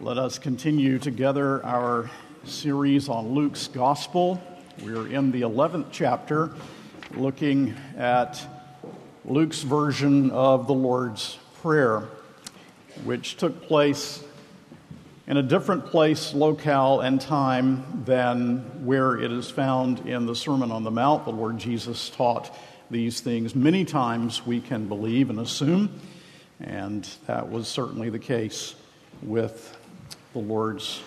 Let us continue together our series on Luke's Gospel. We're in the 11th chapter, looking at Luke's version of the Lord's Prayer, which took place in a different place, locale, and time than where it is found in the Sermon on the Mount. The Lord Jesus taught these things many times, we can believe and assume, and that was certainly the case with the Lord's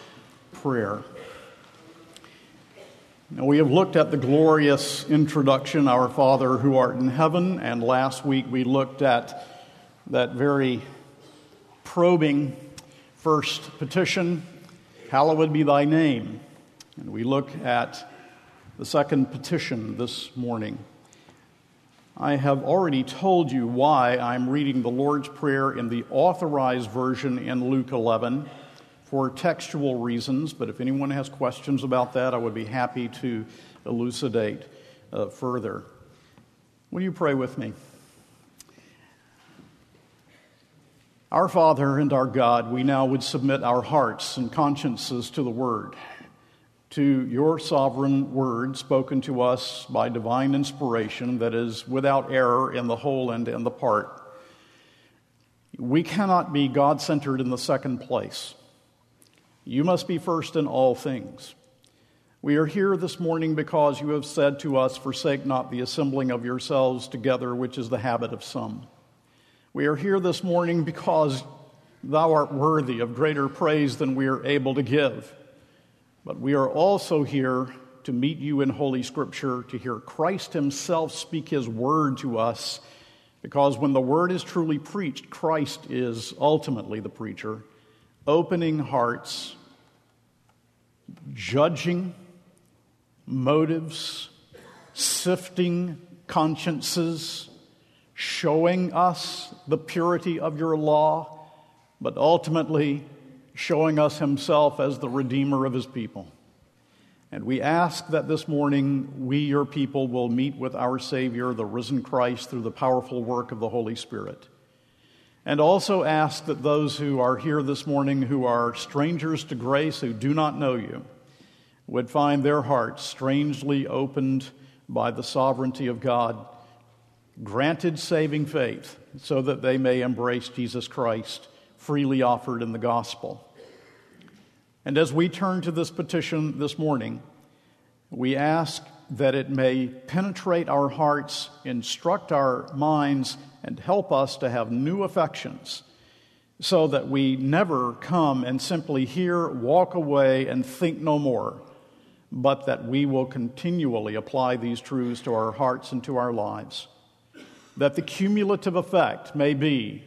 Prayer. Now, we have looked at the glorious introduction, Our Father who art in heaven, and last week we looked at that very probing first petition, Hallowed be thy name. And we look at the second petition this morning. I have already told you why I'm reading the Lord's Prayer in the authorized version in Luke 11 for textual reasons, but if anyone has questions about that, I would be happy to elucidate uh, further. Will you pray with me? Our Father and our God, we now would submit our hearts and consciences to the Word, to your sovereign Word spoken to us by divine inspiration that is without error in the whole and in the part. We cannot be God centered in the second place. You must be first in all things. We are here this morning because you have said to us, Forsake not the assembling of yourselves together, which is the habit of some. We are here this morning because thou art worthy of greater praise than we are able to give. But we are also here to meet you in Holy Scripture, to hear Christ Himself speak His word to us, because when the word is truly preached, Christ is ultimately the preacher opening hearts, judging motives, sifting consciences, showing us the purity of your law, but ultimately showing us himself as the Redeemer of his people. And we ask that this morning we, your people, will meet with our Savior, the risen Christ, through the powerful work of the Holy Spirit. And also ask that those who are here this morning who are strangers to grace, who do not know you, would find their hearts strangely opened by the sovereignty of God, granted saving faith, so that they may embrace Jesus Christ freely offered in the gospel. And as we turn to this petition this morning, we ask that it may penetrate our hearts, instruct our minds, and help us to have new affections so that we never come and simply hear, walk away, and think no more, but that we will continually apply these truths to our hearts and to our lives. That the cumulative effect may be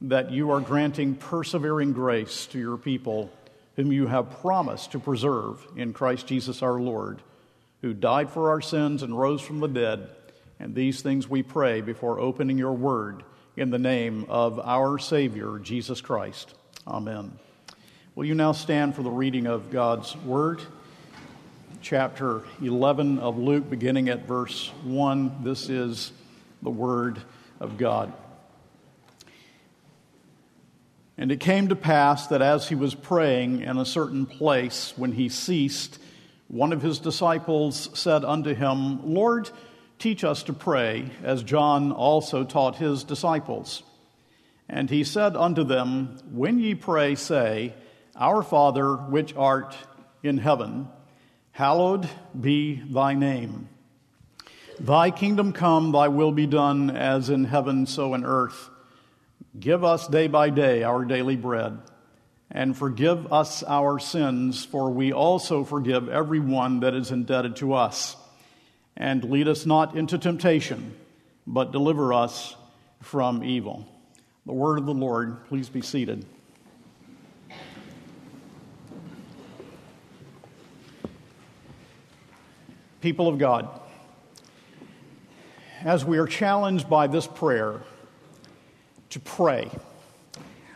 that you are granting persevering grace to your people whom you have promised to preserve in Christ Jesus our Lord, who died for our sins and rose from the dead and these things we pray before opening your word in the name of our Savior, Jesus Christ. Amen. Will you now stand for the reading of God's word? Chapter 11 of Luke, beginning at verse 1. This is the word of God. And it came to pass that as he was praying in a certain place, when he ceased, one of his disciples said unto him, Lord, Teach us to pray, as John also taught his disciples. And he said unto them, When ye pray, say, Our Father, which art in heaven, hallowed be thy name. Thy kingdom come, thy will be done, as in heaven, so in earth. Give us day by day our daily bread, and forgive us our sins, for we also forgive every one that is indebted to us and lead us not into temptation, but deliver us from evil. The word of the Lord, please be seated. People of God, as we are challenged by this prayer to pray,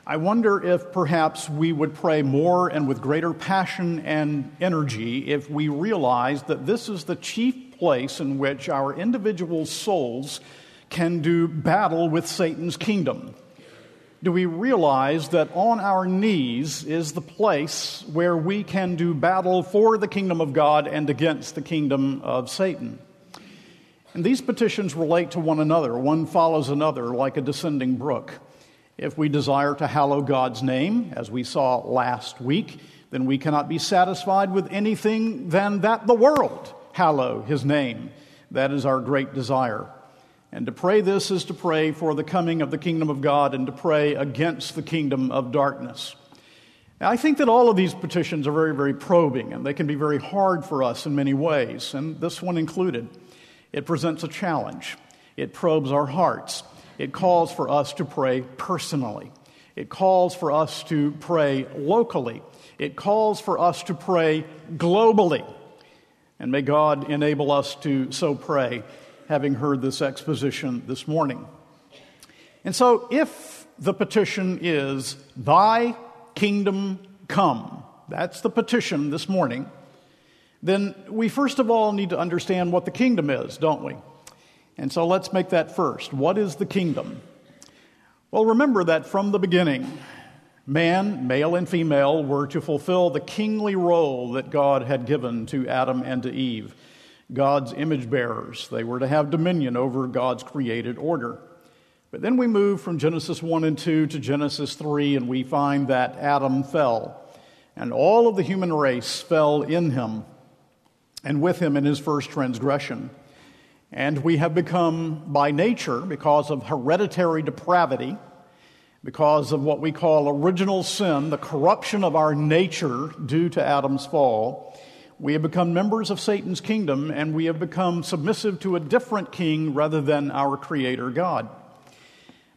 I wonder if perhaps we would pray more and with greater passion and energy if we realized that this is the chief place in which our individual souls can do battle with Satan's kingdom. do we realize that on our knees is the place where we can do battle for the kingdom of God and against the kingdom of Satan. And these petitions relate to one another. One follows another like a descending brook. If we desire to hallow God's name, as we saw last week, then we cannot be satisfied with anything than that the world hallow his name. That is our great desire. And to pray this is to pray for the coming of the kingdom of God and to pray against the kingdom of darkness. I think that all of these petitions are very, very probing, and they can be very hard for us in many ways, and this one included. It presents a challenge, it probes our hearts, it calls for us to pray personally, it calls for us to pray locally, it calls for us to pray globally. And may God enable us to so pray having heard this exposition this morning. And so, if the petition is, Thy kingdom come, that's the petition this morning, then we first of all need to understand what the kingdom is, don't we? And so let's make that first. What is the kingdom? Well, remember that from the beginning, man, male and female, were to fulfill the kingly role that God had given to Adam and to Eve. God's image bearers. They were to have dominion over God's created order. But then we move from Genesis 1 and 2 to Genesis 3, and we find that Adam fell. And all of the human race fell in him and with him in his first transgression. And we have become, by nature, because of hereditary depravity, because of what we call original sin, the corruption of our nature due to Adam's fall, we have become members of Satan's kingdom and we have become submissive to a different king rather than our Creator God.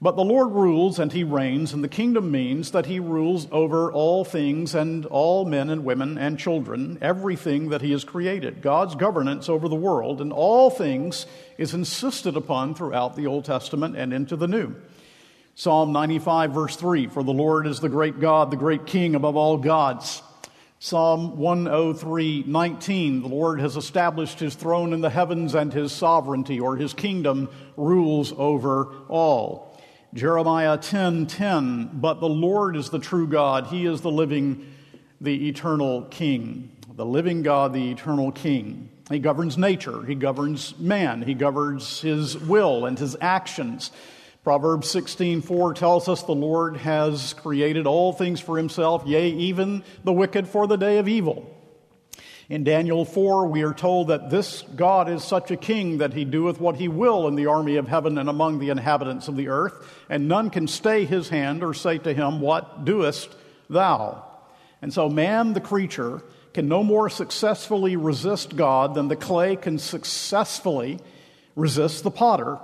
But the Lord rules and He reigns, and the kingdom means that He rules over all things and all men and women and children, everything that He has created. God's governance over the world and all things is insisted upon throughout the Old Testament and into the New. Psalm 95, verse 3 For the Lord is the great God, the great King above all gods. Psalm 103 19, the Lord has established his throne in the heavens and his sovereignty or his kingdom rules over all. Jeremiah 10 10, but the Lord is the true God. He is the living, the eternal King. The living God, the eternal King. He governs nature, he governs man, he governs his will and his actions. Proverbs 16:4 tells us the Lord has created all things for himself, yea, even the wicked for the day of evil. In Daniel 4, we are told that this God is such a king that he doeth what he will in the army of heaven and among the inhabitants of the earth, and none can stay his hand or say to him, What doest thou? And so, man, the creature, can no more successfully resist God than the clay can successfully resist the potter.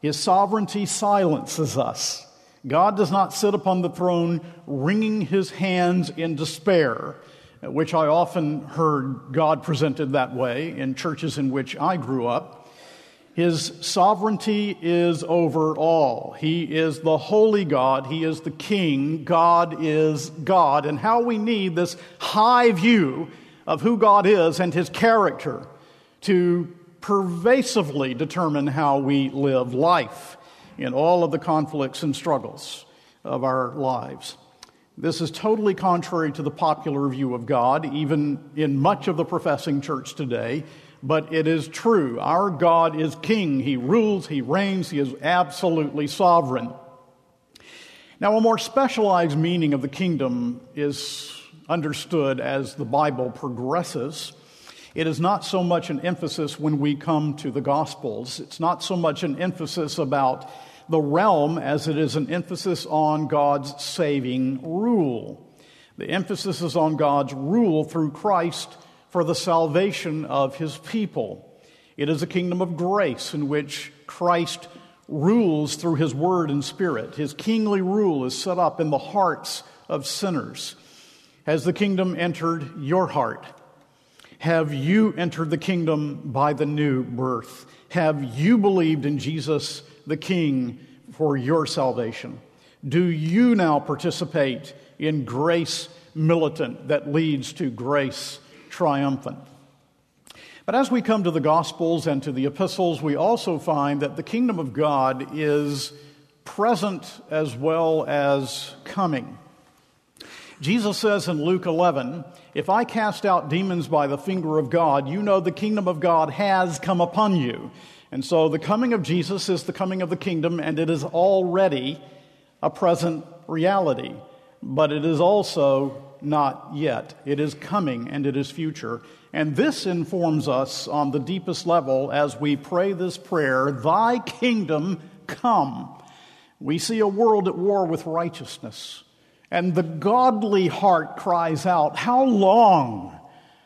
His sovereignty silences us. God does not sit upon the throne wringing his hands in despair, which I often heard God presented that way in churches in which I grew up. His sovereignty is over all. He is the holy God. He is the king. God is God. And how we need this high view of who God is and his character to pervasively determine how we live life in all of the conflicts and struggles of our lives. This is totally contrary to the popular view of God, even in much of the professing church today, but it is true. Our God is king. He rules, he reigns, he is absolutely sovereign. Now, a more specialized meaning of the kingdom is understood as the Bible progresses. It is not so much an emphasis when we come to the Gospels. It's not so much an emphasis about the realm as it is an emphasis on God's saving rule. The emphasis is on God's rule through Christ for the salvation of his people. It is a kingdom of grace in which Christ rules through his word and spirit. His kingly rule is set up in the hearts of sinners. Has the kingdom entered your heart? Have you entered the kingdom by the new birth? Have you believed in Jesus the King for your salvation? Do you now participate in grace militant that leads to grace triumphant? But as we come to the Gospels and to the epistles, we also find that the kingdom of God is present as well as coming. Jesus says in Luke 11, If I cast out demons by the finger of God, you know the kingdom of God has come upon you. And so the coming of Jesus is the coming of the kingdom, and it is already a present reality. But it is also not yet. It is coming and it is future. And this informs us on the deepest level as we pray this prayer Thy kingdom come. We see a world at war with righteousness. And the godly heart cries out, How long?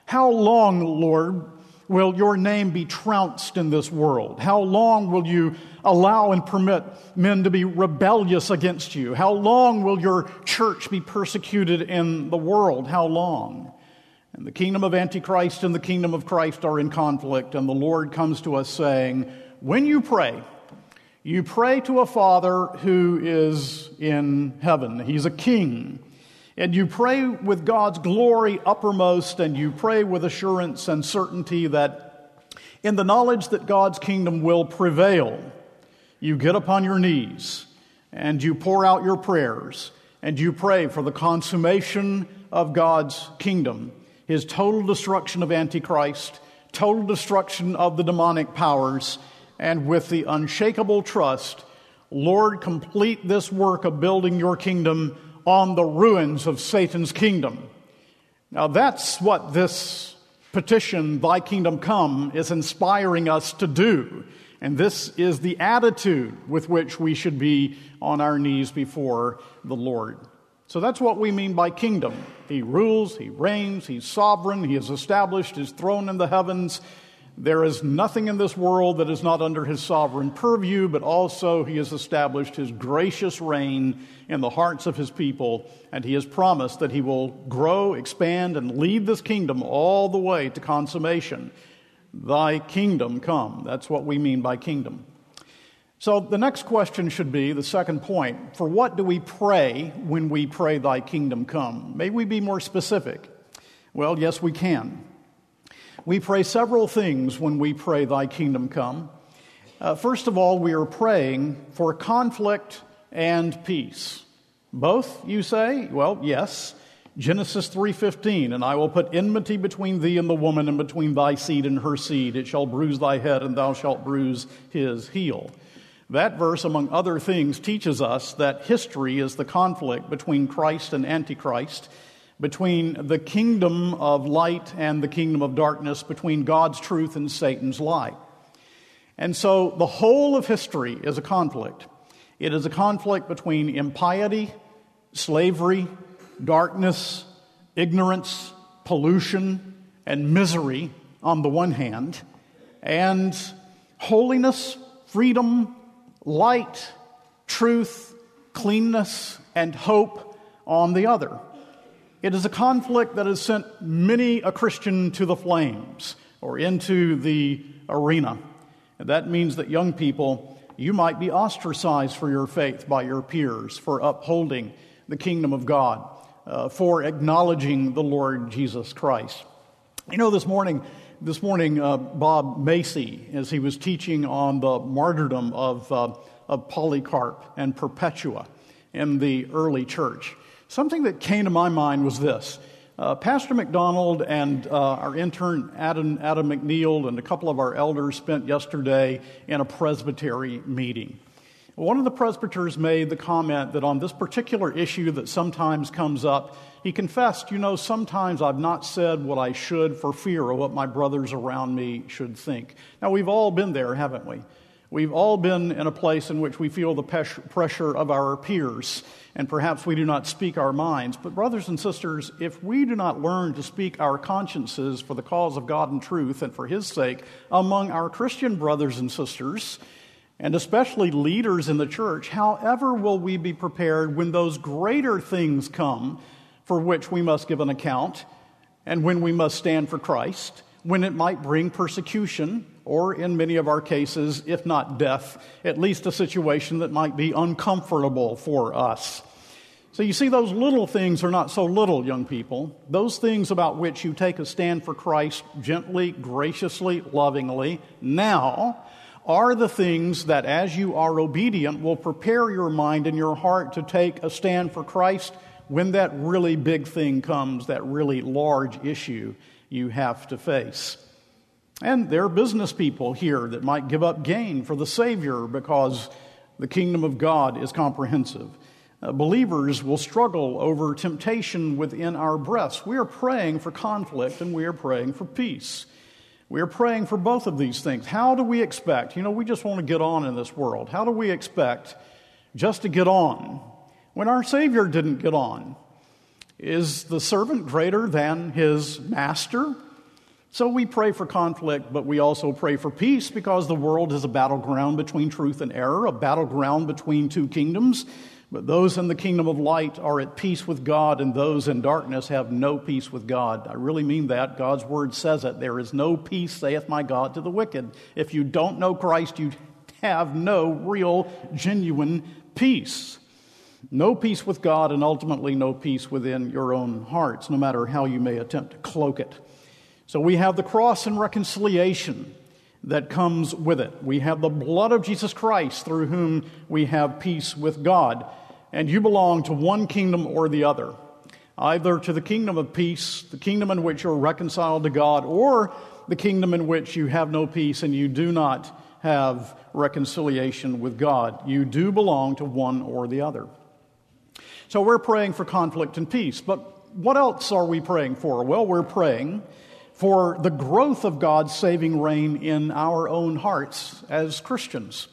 How long, Lord, will your name be trounced in this world? How long will you allow and permit men to be rebellious against you? How long will your church be persecuted in the world? How long? And the kingdom of Antichrist and the kingdom of Christ are in conflict, and the Lord comes to us saying, When you pray, you pray to a Father who is in heaven. He's a king. And you pray with God's glory uppermost, and you pray with assurance and certainty that in the knowledge that God's kingdom will prevail, you get upon your knees and you pour out your prayers and you pray for the consummation of God's kingdom, his total destruction of Antichrist, total destruction of the demonic powers and with the unshakable trust, Lord, complete this work of building your kingdom on the ruins of Satan's kingdom. Now, that's what this petition, Thy Kingdom Come, is inspiring us to do. And this is the attitude with which we should be on our knees before the Lord. So that's what we mean by kingdom. He rules, He reigns, He's sovereign, He has established His throne in the heavens. There is nothing in this world that is not under his sovereign purview, but also he has established his gracious reign in the hearts of his people, and he has promised that he will grow, expand, and lead this kingdom all the way to consummation. Thy kingdom come. That's what we mean by kingdom. So the next question should be the second point for what do we pray when we pray, Thy kingdom come? May we be more specific? Well, yes, we can. We pray several things when we pray, Thy kingdom come. Uh, first of all, we are praying for conflict and peace. Both, you say? Well, yes. Genesis 3:15 and I will put enmity between thee and the woman and between thy seed and her seed it shall bruise thy head and thou shalt bruise his heel. That verse among other things teaches us that history is the conflict between Christ and antichrist between the kingdom of light and the kingdom of darkness, between God's truth and Satan's lie. And so the whole of history is a conflict. It is a conflict between impiety, slavery, darkness, ignorance, pollution, and misery on the one hand, and holiness, freedom, light, truth, cleanness, and hope on the other. It is a conflict that has sent many a Christian to the flames or into the arena. And that means that young people, you might be ostracized for your faith by your peers, for upholding the kingdom of God, uh, for acknowledging the Lord Jesus Christ. You know, this morning, this morning, uh, Bob Macy, as he was teaching on the martyrdom of, uh, of Polycarp and Perpetua in the early church, Something that came to my mind was this. Uh, Pastor McDonald and uh, our intern Adam, Adam McNeil and a couple of our elders spent yesterday in a presbytery meeting. One of the presbyters made the comment that on this particular issue that sometimes comes up, he confessed, You know, sometimes I've not said what I should for fear of what my brothers around me should think. Now, we've all been there, haven't we? We've all been in a place in which we feel the pressure of our peers and perhaps we do not speak our minds. But, brothers and sisters, if we do not learn to speak our consciences for the cause of God and truth and for His sake among our Christian brothers and sisters, and especially leaders in the church, however will we be prepared when those greater things come for which we must give an account and when we must stand for Christ, when it might bring persecution, or in many of our cases, if not death, at least a situation that might be uncomfortable for us. So you see, those little things are not so little, young people. Those things about which you take a stand for Christ gently, graciously, lovingly, now are the things that, as you are obedient, will prepare your mind and your heart to take a stand for Christ when that really big thing comes, that really large issue you have to face. And there are business people here that might give up gain for the Savior because the kingdom of God is comprehensive. Uh, believers will struggle over temptation within our breasts. We are praying for conflict and we are praying for peace. We are praying for both of these things. How do we expect? You know, we just want to get on in this world. How do we expect just to get on when our Savior didn't get on? Is the servant greater than his master? So we pray for conflict, but we also pray for peace because the world is a battleground between truth and error, a battleground between two kingdoms. But those in the kingdom of light are at peace with God, and those in darkness have no peace with God. I really mean that. God's word says it. There is no peace, saith my God, to the wicked. If you don't know Christ, you have no real, genuine peace. No peace with God, and ultimately no peace within your own hearts, no matter how you may attempt to cloak it. So we have the cross and reconciliation that comes with it. We have the blood of Jesus Christ through whom we have peace with God. And you belong to one kingdom or the other, either to the kingdom of peace, the kingdom in which you're reconciled to God, or the kingdom in which you have no peace and you do not have reconciliation with God. You do belong to one or the other. So we're praying for conflict and peace. But what else are we praying for? Well, we're praying for the growth of God's saving reign in our own hearts as Christians.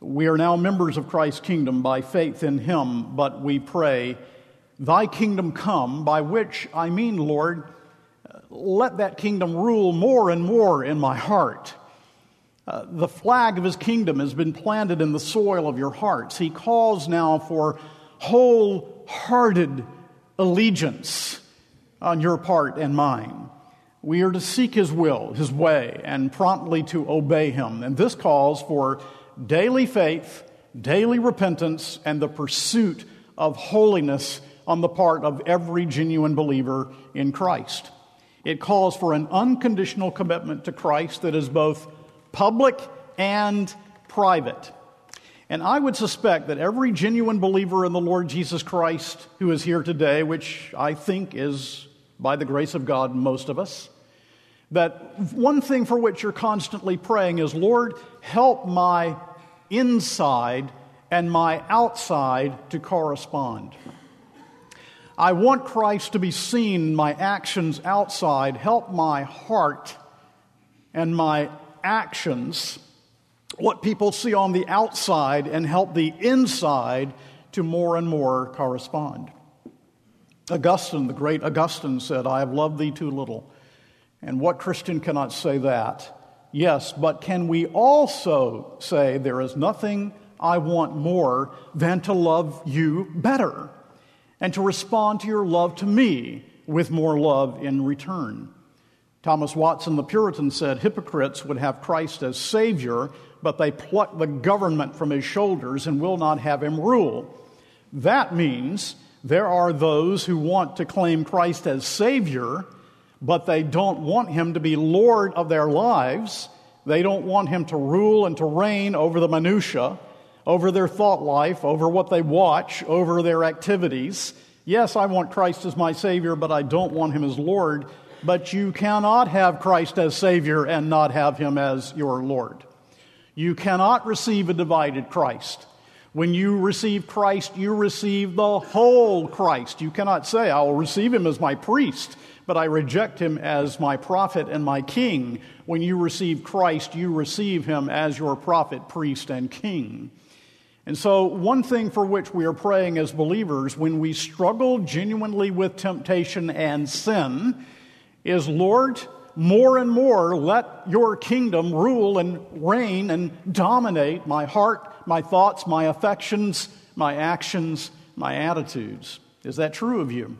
We are now members of Christ's kingdom by faith in Him, but we pray, Thy kingdom come, by which I mean, Lord, let that kingdom rule more and more in my heart. Uh, the flag of His kingdom has been planted in the soil of your hearts. He calls now for wholehearted allegiance on your part and mine. We are to seek His will, His way, and promptly to obey Him. And this calls for daily faith, daily repentance, and the pursuit of holiness on the part of every genuine believer in Christ. It calls for an unconditional commitment to Christ that is both public and private. And I would suspect that every genuine believer in the Lord Jesus Christ who is here today, which I think is by the grace of God most of us, that one thing for which you're constantly praying is, Lord, help my inside and my outside to correspond. I want Christ to be seen in my actions outside. Help my heart and my actions, what people see on the outside, and help the inside to more and more correspond. Augustine, the great Augustine, said, I have loved thee too little and what Christian cannot say that? Yes, but can we also say there is nothing I want more than to love you better and to respond to your love to me with more love in return? Thomas Watson, the Puritan, said hypocrites would have Christ as Savior, but they pluck the government from his shoulders and will not have him rule. That means there are those who want to claim Christ as Savior but they don't want him to be Lord of their lives. They don't want him to rule and to reign over the minutiae, over their thought life, over what they watch, over their activities. Yes, I want Christ as my Savior, but I don't want him as Lord. But you cannot have Christ as Savior and not have him as your Lord. You cannot receive a divided Christ. When you receive Christ, you receive the whole Christ. You cannot say, I will receive him as my priest but I reject him as my prophet and my king. When you receive Christ, you receive him as your prophet, priest, and king. And so, one thing for which we are praying as believers when we struggle genuinely with temptation and sin is Lord, more and more let your kingdom rule and reign and dominate my heart, my thoughts, my affections, my actions, my attitudes. Is that true of you?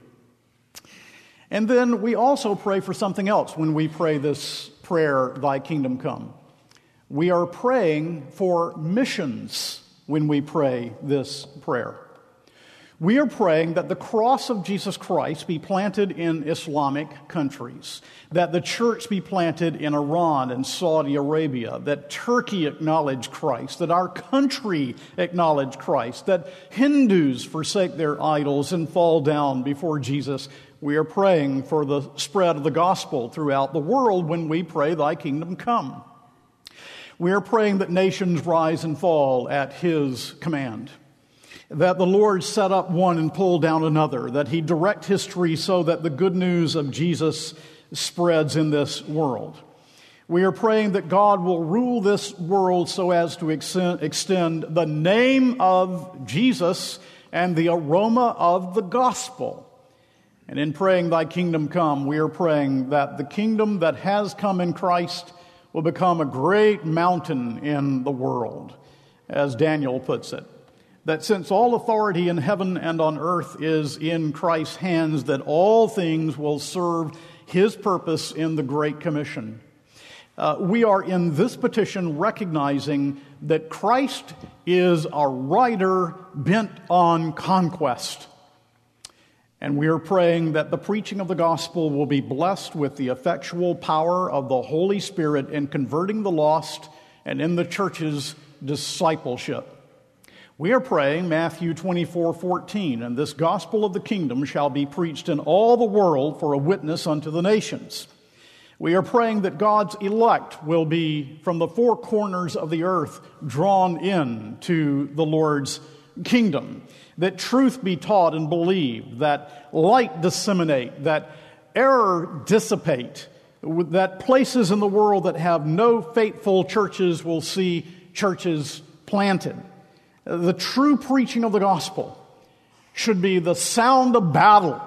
And then we also pray for something else when we pray this prayer, Thy kingdom come. We are praying for missions when we pray this prayer. We are praying that the cross of Jesus Christ be planted in Islamic countries, that the church be planted in Iran and Saudi Arabia, that Turkey acknowledge Christ, that our country acknowledge Christ, that Hindus forsake their idols and fall down before Jesus. We are praying for the spread of the gospel throughout the world when we pray, Thy kingdom come. We are praying that nations rise and fall at His command that the Lord set up one and pulled down another, that He direct history so that the good news of Jesus spreads in this world. We are praying that God will rule this world so as to extend the name of Jesus and the aroma of the gospel. And in praying, Thy kingdom come, we are praying that the kingdom that has come in Christ will become a great mountain in the world, as Daniel puts it that since all authority in heaven and on earth is in Christ's hands, that all things will serve his purpose in the Great Commission. Uh, we are in this petition recognizing that Christ is a rider bent on conquest. And we are praying that the preaching of the gospel will be blessed with the effectual power of the Holy Spirit in converting the lost and in the church's discipleship. We are praying Matthew 24 14, and this gospel of the kingdom shall be preached in all the world for a witness unto the nations. We are praying that God's elect will be from the four corners of the earth drawn in to the Lord's kingdom, that truth be taught and believed, that light disseminate, that error dissipate, that places in the world that have no faithful churches will see churches planted. The true preaching of the gospel should be the sound of battle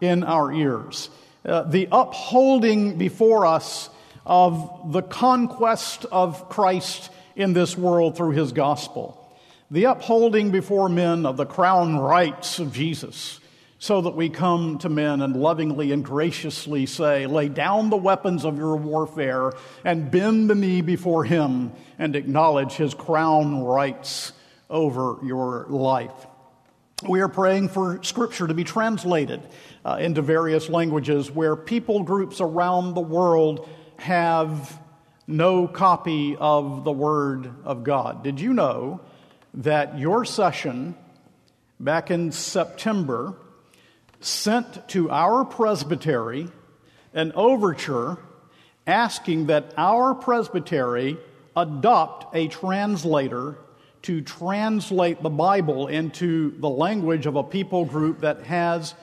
in our ears, uh, the upholding before us of the conquest of Christ in this world through his gospel, the upholding before men of the crown rights of Jesus, so that we come to men and lovingly and graciously say, Lay down the weapons of your warfare and bend the knee before him and acknowledge his crown rights over your life. We are praying for Scripture to be translated uh, into various languages where people groups around the world have no copy of the Word of God. Did you know that your session back in September sent to our presbytery an overture asking that our presbytery adopt a translator to translate the Bible into the language of a people group that has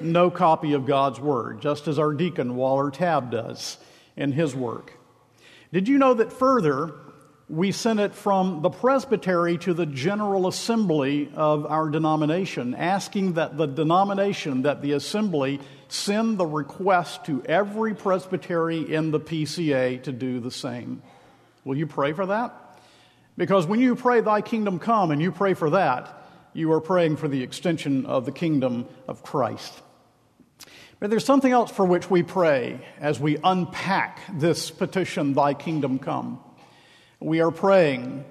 no copy of God's Word, just as our deacon Waller Tabb does in his work. Did you know that further, we sent it from the presbytery to the General Assembly of our denomination, asking that the denomination, that the assembly, send the request to every presbytery in the PCA to do the same. Will you pray for that? Because when you pray, Thy kingdom come, and you pray for that, you are praying for the extension of the kingdom of Christ. But there's something else for which we pray as we unpack this petition, Thy kingdom come. We are praying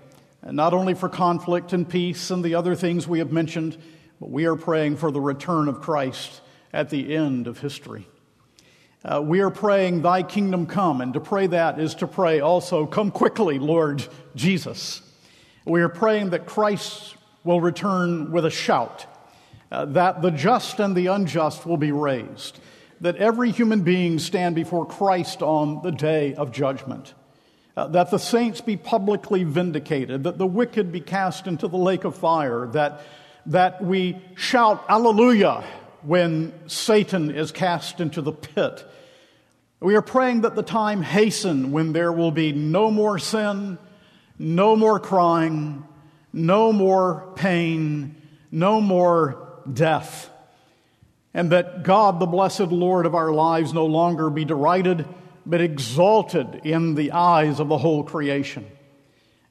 not only for conflict and peace and the other things we have mentioned, but we are praying for the return of Christ at the end of history. Uh, we are praying, Thy kingdom come, and to pray that is to pray also, Come quickly, Lord Jesus. We are praying that Christ will return with a shout, uh, that the just and the unjust will be raised, that every human being stand before Christ on the day of judgment, uh, that the saints be publicly vindicated, that the wicked be cast into the lake of fire, that, that we shout, Alleluia, when Satan is cast into the pit we are praying that the time hasten when there will be no more sin, no more crying, no more pain, no more death, and that God, the blessed Lord of our lives, no longer be derided, but exalted in the eyes of the whole creation.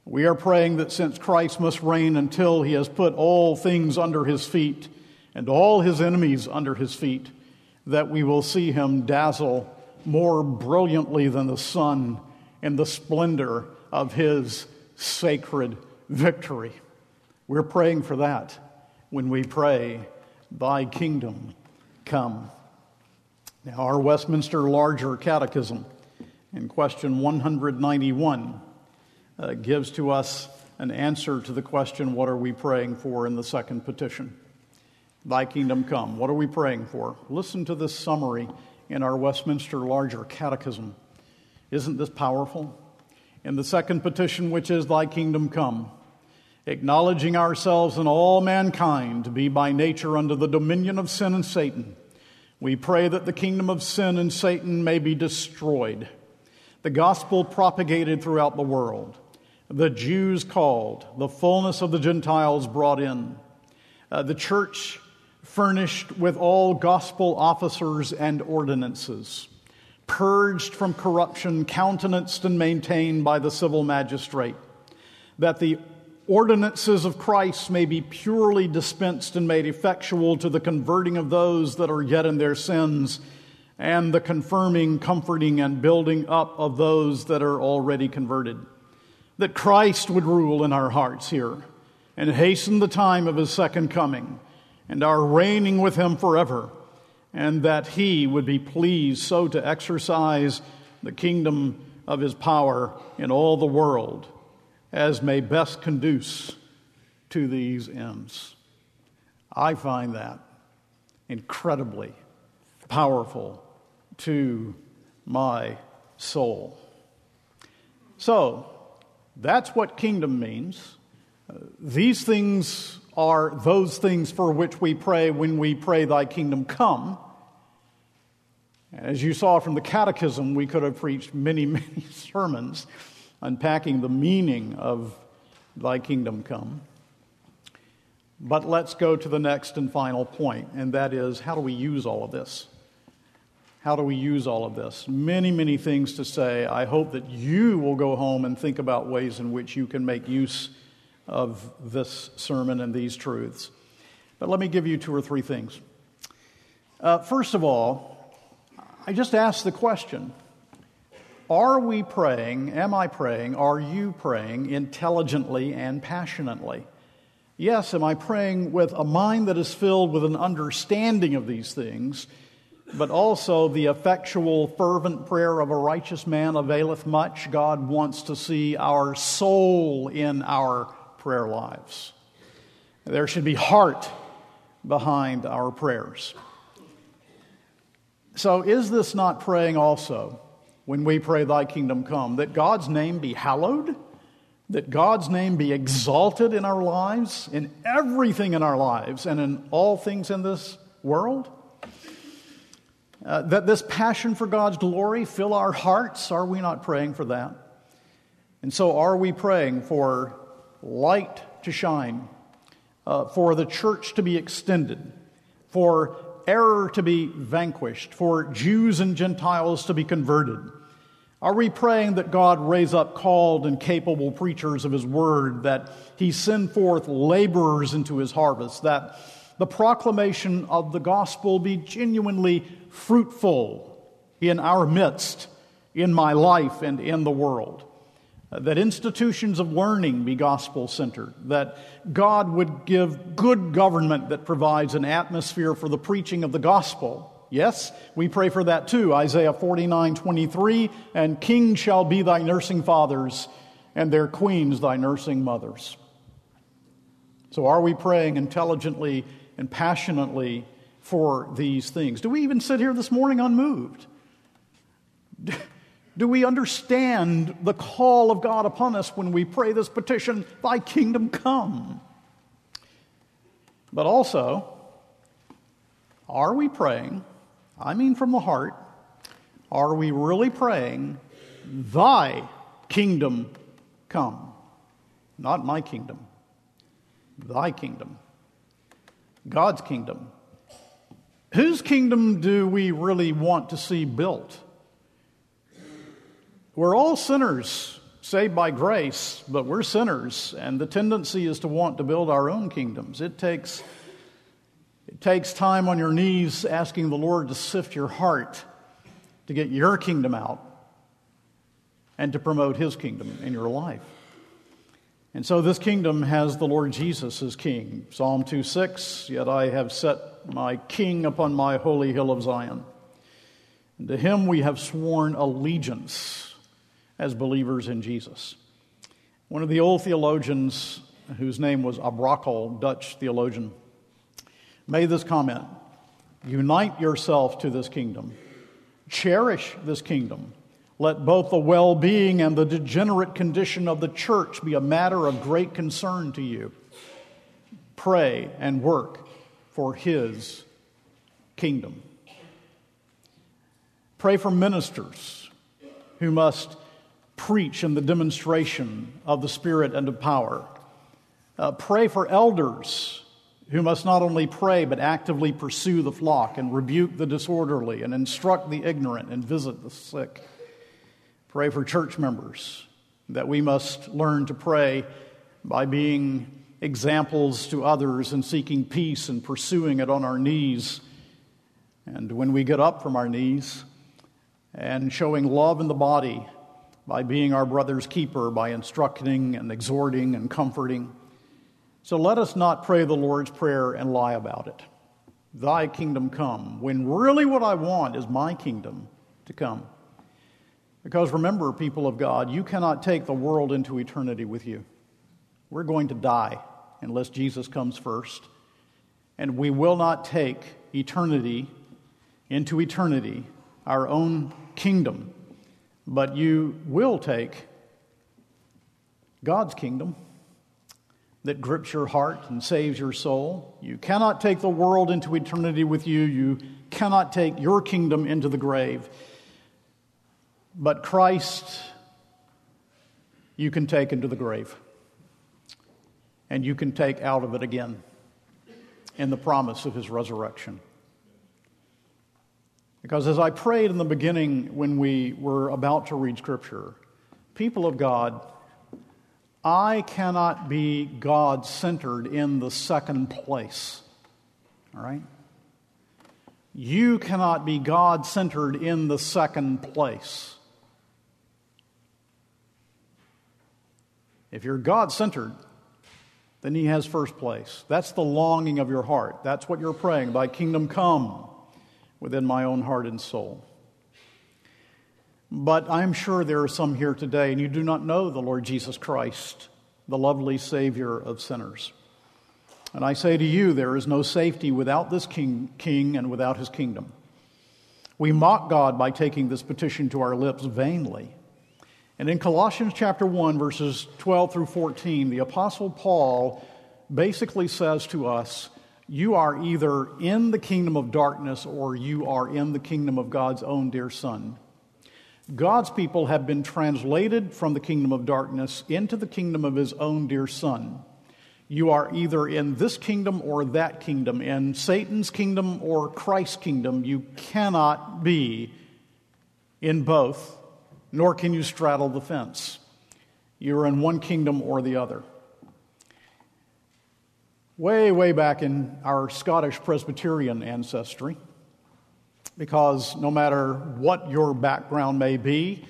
We are praying that since Christ must reign until he has put all things under his feet and all his enemies under his feet, that we will see him dazzle more brilliantly than the sun in the splendor of his sacred victory. We're praying for that. when we pray, Thy kingdom come. Now, our Westminster Larger Catechism in question 191 uh, gives to us an answer to the question, What are we praying for in the second petition? Thy kingdom come. What are we praying for? Listen to this summary in our Westminster Larger Catechism. Isn't this powerful? In the second petition, which is, Thy kingdom come, acknowledging ourselves and all mankind to be by nature under the dominion of sin and Satan, we pray that the kingdom of sin and Satan may be destroyed, the gospel propagated throughout the world, the Jews called, the fullness of the Gentiles brought in, uh, the church furnished with all gospel officers and ordinances, purged from corruption, countenanced and maintained by the civil magistrate, that the ordinances of Christ may be purely dispensed and made effectual to the converting of those that are yet in their sins, and the confirming, comforting, and building up of those that are already converted. That Christ would rule in our hearts here and hasten the time of his second coming and our reigning with him forever, and that he would be pleased so to exercise the kingdom of his power in all the world as may best conduce to these ends. I find that incredibly powerful to my soul. So, that's what kingdom means. Uh, these things are those things for which we pray when we pray, Thy kingdom come. As you saw from the catechism, we could have preached many, many sermons unpacking the meaning of Thy kingdom come. But let's go to the next and final point, and that is how do we use all of this? How do we use all of this? Many, many things to say. I hope that you will go home and think about ways in which you can make use of this sermon and these truths. But let me give you two or three things. Uh, first of all, I just ask the question Are we praying, am I praying, are you praying intelligently and passionately? Yes, am I praying with a mind that is filled with an understanding of these things, but also the effectual, fervent prayer of a righteous man availeth much? God wants to see our soul in our prayer lives. There should be heart behind our prayers. So, is this not praying also when we pray, Thy kingdom come, that God's name be hallowed? That God's name be exalted in our lives, in everything in our lives, and in all things in this world? Uh, that this passion for God's glory fill our hearts? Are we not praying for that? And so, are we praying for light to shine, uh, for the church to be extended, for error to be vanquished, for Jews and Gentiles to be converted? Are we praying that God raise up called and capable preachers of His word, that He send forth laborers into His harvest, that the proclamation of the gospel be genuinely fruitful in our midst, in my life, and in the world? That institutions of learning be gospel centered, that God would give good government that provides an atmosphere for the preaching of the gospel. Yes, we pray for that too. Isaiah 49 23, and kings shall be thy nursing fathers, and their queens thy nursing mothers. So, are we praying intelligently and passionately for these things? Do we even sit here this morning unmoved? Do we understand the call of God upon us when we pray this petition, Thy kingdom come? But also, are we praying, I mean from the heart, are we really praying, Thy kingdom come? Not my kingdom, Thy kingdom, God's kingdom. Whose kingdom do we really want to see built? We're all sinners, saved by grace, but we're sinners, and the tendency is to want to build our own kingdoms. It takes, it takes time on your knees asking the Lord to sift your heart to get your kingdom out and to promote His kingdom in your life. And so this kingdom has the Lord Jesus as king. Psalm 2 6, yet I have set my king upon my holy hill of Zion. And to him we have sworn allegiance as believers in Jesus. One of the old theologians, whose name was à Brakel, Dutch theologian, made this comment Unite yourself to this kingdom, cherish this kingdom. Let both the well being and the degenerate condition of the church be a matter of great concern to you. Pray and work for his kingdom. Pray for ministers who must preach in the demonstration of the Spirit and of power. Uh, pray for elders who must not only pray but actively pursue the flock and rebuke the disorderly and instruct the ignorant and visit the sick. Pray for church members that we must learn to pray by being examples to others and seeking peace and pursuing it on our knees. And when we get up from our knees, and showing love in the body by being our brother's keeper, by instructing and exhorting and comforting. So let us not pray the Lord's Prayer and lie about it. Thy kingdom come, when really what I want is my kingdom to come. Because remember, people of God, you cannot take the world into eternity with you. We're going to die unless Jesus comes first. And we will not take eternity into eternity, our own kingdom, but you will take God's kingdom that grips your heart and saves your soul. You cannot take the world into eternity with you. You cannot take your kingdom into the grave. But Christ, you can take into the grave. And you can take out of it again in the promise of his resurrection. Because as I prayed in the beginning when we were about to read Scripture, people of God, I cannot be God centered in the second place. All right? You cannot be God centered in the second place. If you're God centered, then He has first place. That's the longing of your heart. That's what you're praying. Thy kingdom come within my own heart and soul. But I'm sure there are some here today, and you do not know the Lord Jesus Christ, the lovely Savior of sinners. And I say to you, there is no safety without this king, king and without his kingdom. We mock God by taking this petition to our lips vainly. And in Colossians chapter 1, verses 12 through 14, the Apostle Paul basically says to us, you are either in the kingdom of darkness or you are in the kingdom of God's own dear Son. God's people have been translated from the kingdom of darkness into the kingdom of his own dear Son. You are either in this kingdom or that kingdom, in Satan's kingdom or Christ's kingdom. You cannot be in both, nor can you straddle the fence. You're in one kingdom or the other way, way back in our Scottish Presbyterian ancestry, because no matter what your background may be,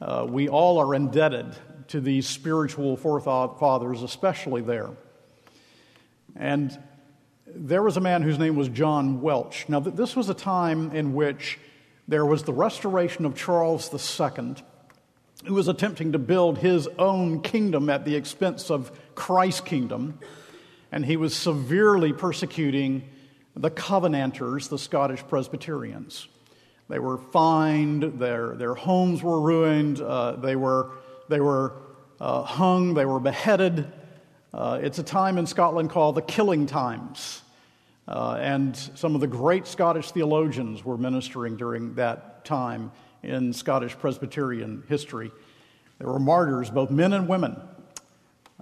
uh, we all are indebted to these spiritual forefathers, especially there. And there was a man whose name was John Welch. Now, this was a time in which there was the restoration of Charles II, who was attempting to build his own kingdom at the expense of Christ's kingdom and he was severely persecuting the Covenanters, the Scottish Presbyterians. They were fined, their, their homes were ruined, uh, they were, they were uh, hung, they were beheaded. Uh, it's a time in Scotland called the Killing Times. Uh, and some of the great Scottish theologians were ministering during that time in Scottish Presbyterian history. There were martyrs, both men and women,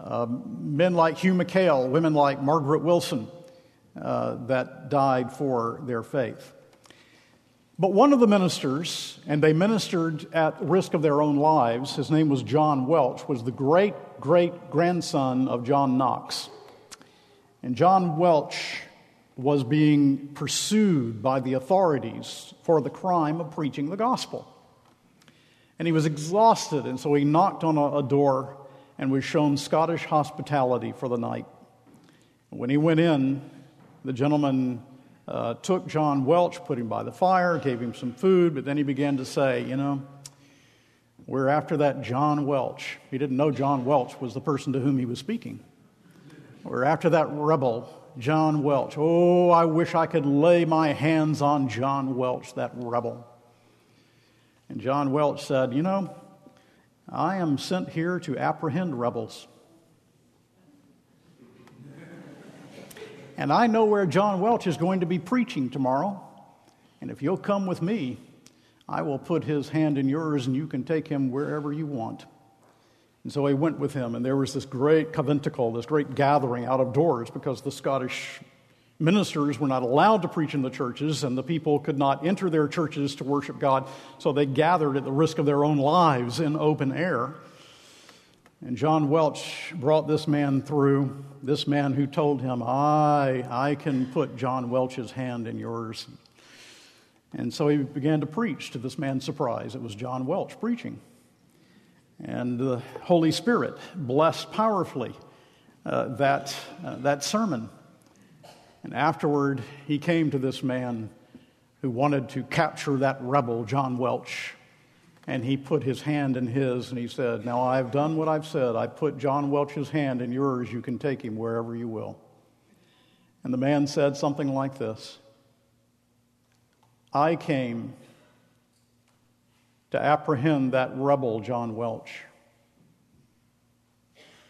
uh, men like Hugh McKail, women like Margaret Wilson, uh, that died for their faith. But one of the ministers, and they ministered at risk of their own lives, his name was John Welch, was the great great grandson of John Knox. And John Welch was being pursued by the authorities for the crime of preaching the gospel. And he was exhausted, and so he knocked on a, a door and was shown Scottish hospitality for the night. When he went in, the gentleman uh, took John Welch, put him by the fire, gave him some food, but then he began to say, You know, we're after that John Welch. He didn't know John Welch was the person to whom he was speaking. We're after that rebel, John Welch. Oh, I wish I could lay my hands on John Welch, that rebel. And John Welch said, You know, I am sent here to apprehend rebels. And I know where John Welch is going to be preaching tomorrow. And if you'll come with me, I will put his hand in yours and you can take him wherever you want. And so he went with him, and there was this great conventicle, this great gathering out of doors because the Scottish ministers were not allowed to preach in the churches, and the people could not enter their churches to worship God, so they gathered at the risk of their own lives in open air. And John Welch brought this man through, this man who told him, I, I can put John Welch's hand in yours. And so he began to preach to this man's surprise. It was John Welch preaching. And the Holy Spirit blessed powerfully uh, that, uh, that sermon. And afterward, he came to this man who wanted to capture that rebel, John Welch. And he put his hand in his and he said, Now I've done what I've said. I put John Welch's hand in yours. You can take him wherever you will. And the man said something like this I came to apprehend that rebel, John Welch.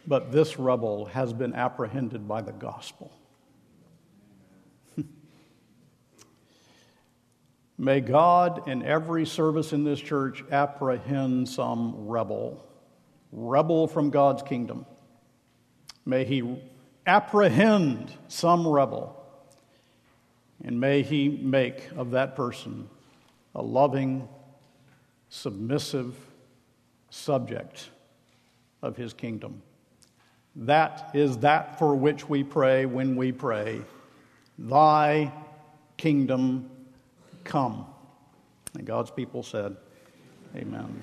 But this rebel has been apprehended by the gospel. May God in every service in this church apprehend some rebel, rebel from God's kingdom. May He apprehend some rebel, and may He make of that person a loving, submissive subject of His kingdom. That is that for which we pray when we pray, Thy kingdom come. And God's people said, Amen.